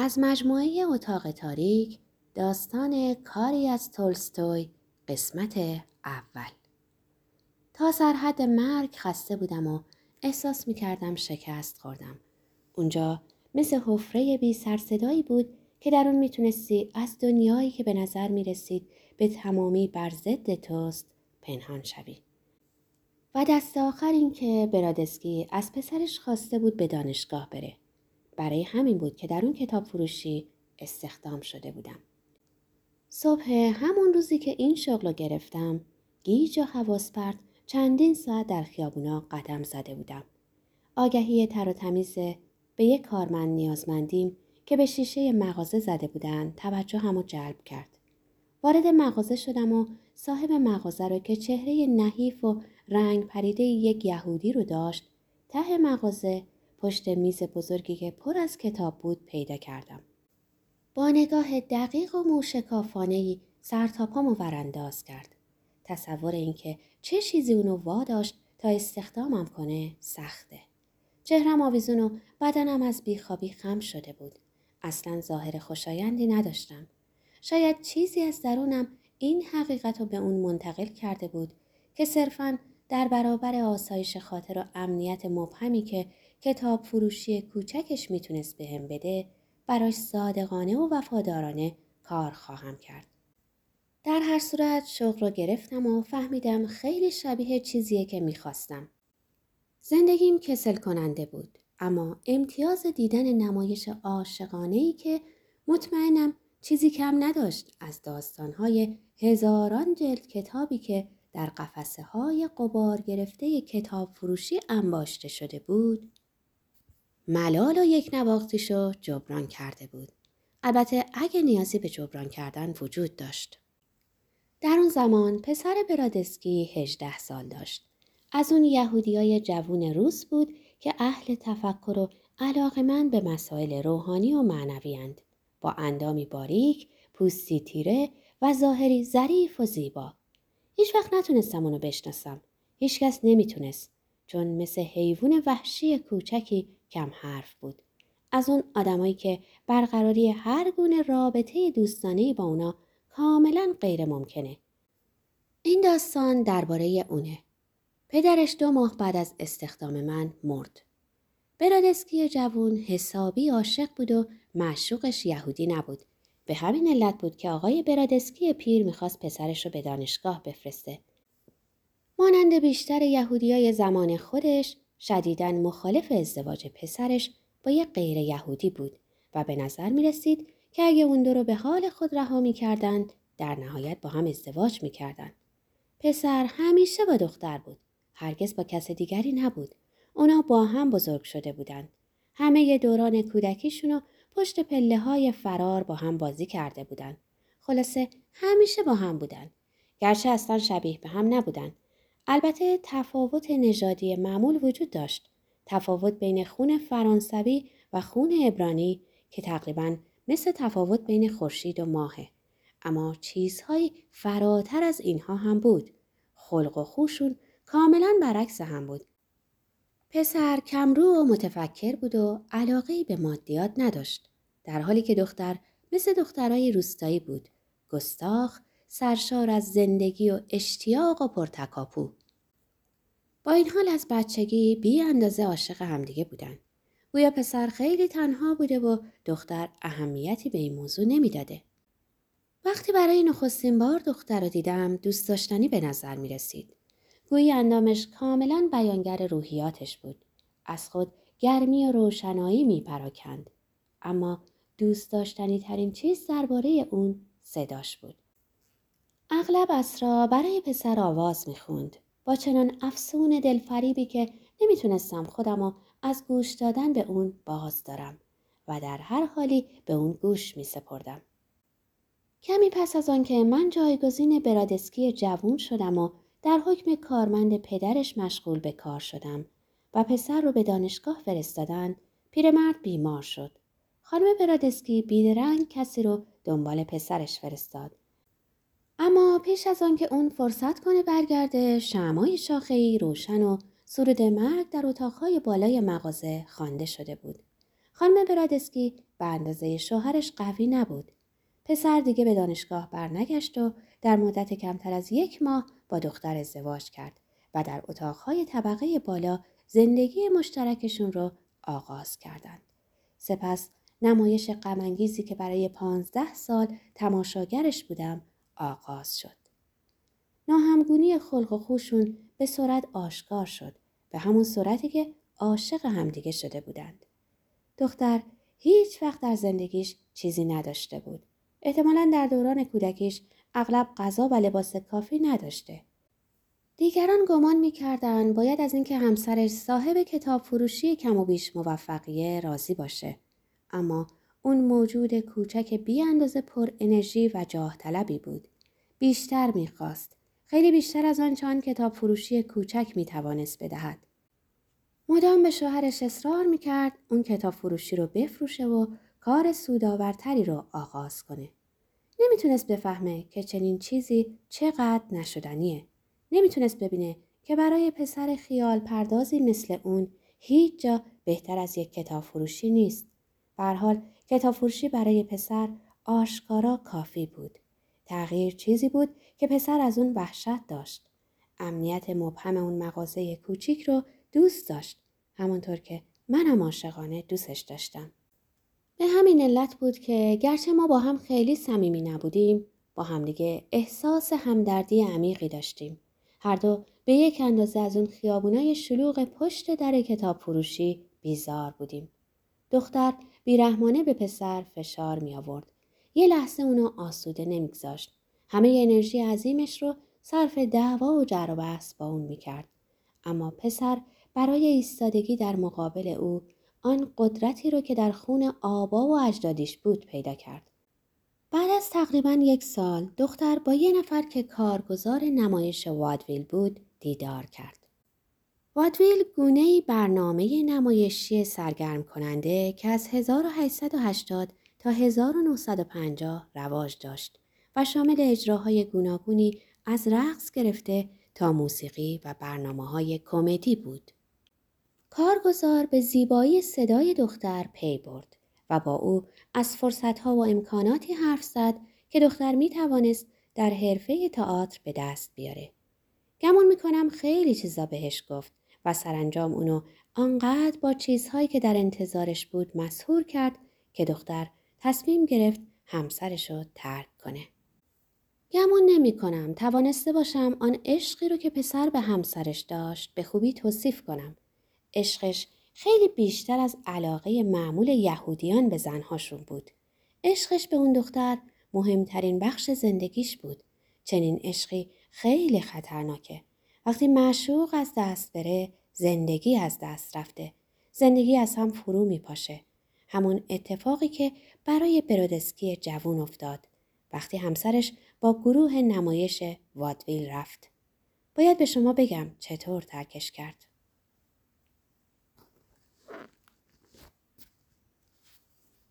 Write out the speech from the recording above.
از مجموعه اتاق تاریک داستان کاری از تولستوی قسمت اول تا سرحد مرگ خسته بودم و احساس می کردم شکست خوردم. اونجا مثل حفره بی سرصدایی بود که در اون می‌تونستی از دنیایی که به نظر می رسید به تمامی بر ضد توست پنهان شوی. و دست آخر این که برادسکی از پسرش خواسته بود به دانشگاه بره. برای همین بود که در اون کتاب فروشی استخدام شده بودم. صبح همون روزی که این شغل رو گرفتم گیج و حواس پرت چندین ساعت در خیابونا قدم زده بودم. آگهی تر و تمیز به یک کارمند نیازمندیم که به شیشه مغازه زده بودن توجه همو جلب کرد. وارد مغازه شدم و صاحب مغازه رو که چهره نحیف و رنگ پریده یک یهودی رو داشت ته مغازه پشت میز بزرگی که پر از کتاب بود پیدا کردم. با نگاه دقیق و موشکافانهی سرتاپامو ورانداز کرد. تصور اینکه چه چیزی اونو واداشت تا استخدامم کنه سخته. چهرم آویزون و بدنم از بیخوابی خم شده بود. اصلا ظاهر خوشایندی نداشتم. شاید چیزی از درونم این حقیقت رو به اون منتقل کرده بود که صرفا در برابر آسایش خاطر و امنیت مبهمی که کتاب فروشی کوچکش می‌تونست به بده براش صادقانه و وفادارانه کار خواهم کرد. در هر صورت شغل رو گرفتم و فهمیدم خیلی شبیه چیزیه که می‌خواستم. زندگیم کسل کننده بود اما امتیاز دیدن نمایش عاشقانه ای که مطمئنم چیزی کم نداشت از داستانهای هزاران جلد کتابی که در قفسه های قبار گرفته کتاب فروشی انباشته شده بود ملال و یک نواختیشو جبران کرده بود. البته اگه نیازی به جبران کردن وجود داشت. در اون زمان پسر برادسکی 18 سال داشت. از اون یهودیای جوون روس بود که اهل تفکر و علاقه من به مسائل روحانی و معنوی با اندامی باریک، پوستی تیره و ظاهری ظریف و زیبا. هیچ وقت نتونستم اونو بشناسم. هیچکس نمی‌تونست چون مثل حیوان وحشی کوچکی کم حرف بود. از اون آدمایی که برقراری هر گونه رابطه دوستانه با اونا کاملا غیر ممکنه. این داستان درباره اونه. پدرش دو ماه بعد از استخدام من مرد. برادسکی جوون حسابی عاشق بود و معشوقش یهودی نبود. به همین علت بود که آقای برادسکی پیر می‌خواست پسرش رو به دانشگاه بفرسته. مانند بیشتر یهودیای زمان خودش شدیداً مخالف ازدواج پسرش با یک غیر یهودی بود و به نظر می رسید که اگه اون دو رو به حال خود رها می کردند در نهایت با هم ازدواج می کردن. پسر همیشه با دختر بود. هرگز با کس دیگری نبود. اونا با هم بزرگ شده بودند. همه دوران کودکیشون پشت پله های فرار با هم بازی کرده بودند. خلاصه همیشه با هم بودن. گرچه اصلا شبیه به هم نبودن البته تفاوت نژادی معمول وجود داشت. تفاوت بین خون فرانسوی و خون ابرانی که تقریبا مثل تفاوت بین خورشید و ماهه. اما چیزهایی فراتر از اینها هم بود. خلق و خوشون کاملا برعکس هم بود. پسر کمرو و متفکر بود و علاقه به مادیات نداشت. در حالی که دختر مثل دخترای روستایی بود. گستاخ، سرشار از زندگی و اشتیاق و پرتکاپو. با این حال از بچگی بی اندازه عاشق همدیگه بودن. گویا پسر خیلی تنها بوده و دختر اهمیتی به این موضوع نمی‌داده. وقتی برای نخستین بار دختر رو دیدم دوست داشتنی به نظر می رسید. گویی اندامش کاملا بیانگر روحیاتش بود. از خود گرمی و روشنایی می پراکند. اما دوست داشتنی ترین چیز درباره اون صداش بود. اغلب اسرا برای پسر آواز می‌خوند با چنان افسون دلفریبی که نمی‌تونستم خودم از گوش دادن به اون باز دارم و در هر حالی به اون گوش می سپردم. کمی پس از آنکه من جایگزین برادسکی جوون شدم و در حکم کارمند پدرش مشغول به کار شدم و پسر رو به دانشگاه فرستادن پیرمرد بیمار شد. خانم برادسکی بیدرنگ کسی رو دنبال پسرش فرستاد اما پیش از آنکه اون فرصت کنه برگرده شمای شاخهای روشن و سرود مرگ در اتاقهای بالای مغازه خوانده شده بود خانم برادسکی به اندازه شوهرش قوی نبود. پسر دیگه به دانشگاه برنگشت و در مدت کمتر از یک ماه با دختر ازدواج کرد و در اتاقهای طبقه بالا زندگی مشترکشون رو آغاز کردند. سپس نمایش غمانگیزی که برای پانزده سال تماشاگرش بودم آغاز شد. ناهمگونی خلق و خوشون به سرعت آشکار شد به همون صورتی که عاشق همدیگه شده بودند. دختر هیچ وقت در زندگیش چیزی نداشته بود. احتمالا در دوران کودکیش اغلب غذا و لباس کافی نداشته. دیگران گمان می‌کردند باید از اینکه همسرش صاحب کتاب فروشی کم و بیش موفقیه راضی باشه. اما اون موجود کوچک بی اندازه پر انرژی و جاه طلبی بود. بیشتر می‌خواست. خیلی بیشتر از آنچه آن کتاب فروشی کوچک می‌توانست بدهد. مدام به شوهرش اصرار می‌کرد اون کتاب فروشی رو بفروشه و کار سودآورتری رو آغاز کنه. نمی‌تونست بفهمه که چنین چیزی چقدر نشدنیه. نمی‌تونست ببینه که برای پسر خیال پردازی مثل اون هیچ جا بهتر از یک کتاب فروشی نیست. حال کتاب فروشی برای پسر آشکارا کافی بود. تغییر چیزی بود که پسر از اون وحشت داشت. امنیت مبهم اون مغازه کوچیک رو دوست داشت. همانطور که منم عاشقانه دوستش داشتم. به همین علت بود که گرچه ما با هم خیلی صمیمی نبودیم با همدیگه احساس همدردی عمیقی داشتیم. هر دو به یک اندازه از اون خیابونای شلوغ پشت در کتاب فروشی بیزار بودیم. دختر بیرحمانه به پسر فشار می آورد. یه لحظه اونو آسوده نمیگذاشت. همه انرژی عظیمش رو صرف دعوا و جر و بحث با اون می‌کرد. اما پسر برای ایستادگی در مقابل او آن قدرتی رو که در خون آبا و اجدادیش بود پیدا کرد. بعد از تقریبا یک سال دختر با یه نفر که کارگزار نمایش وادویل بود دیدار کرد. وادویل گونه برنامه نمایشی سرگرم کننده که از 1880 تا 1950 رواج داشت و شامل اجراهای گوناگونی از رقص گرفته تا موسیقی و برنامه های کمدی بود. کارگزار به زیبایی صدای دختر پی برد و با او از فرصتها و امکاناتی حرف زد که دختر می توانست در حرفه تئاتر به دست بیاره. گمون می‌کنم خیلی چیزا بهش گفت سرانجام اونو آنقدر با چیزهایی که در انتظارش بود مسهور کرد که دختر تصمیم گرفت همسرش رو ترک کنه. گمون نمی کنم توانسته باشم آن عشقی رو که پسر به همسرش داشت به خوبی توصیف کنم. عشقش خیلی بیشتر از علاقه معمول یهودیان به زنهاشون بود. عشقش به اون دختر مهمترین بخش زندگیش بود. چنین عشقی خیلی خطرناکه. وقتی معشوق از دست بره زندگی از دست رفته. زندگی از هم فرو می پاشه. همون اتفاقی که برای برودسکی جوون افتاد. وقتی همسرش با گروه نمایش وادویل رفت. باید به شما بگم چطور ترکش کرد.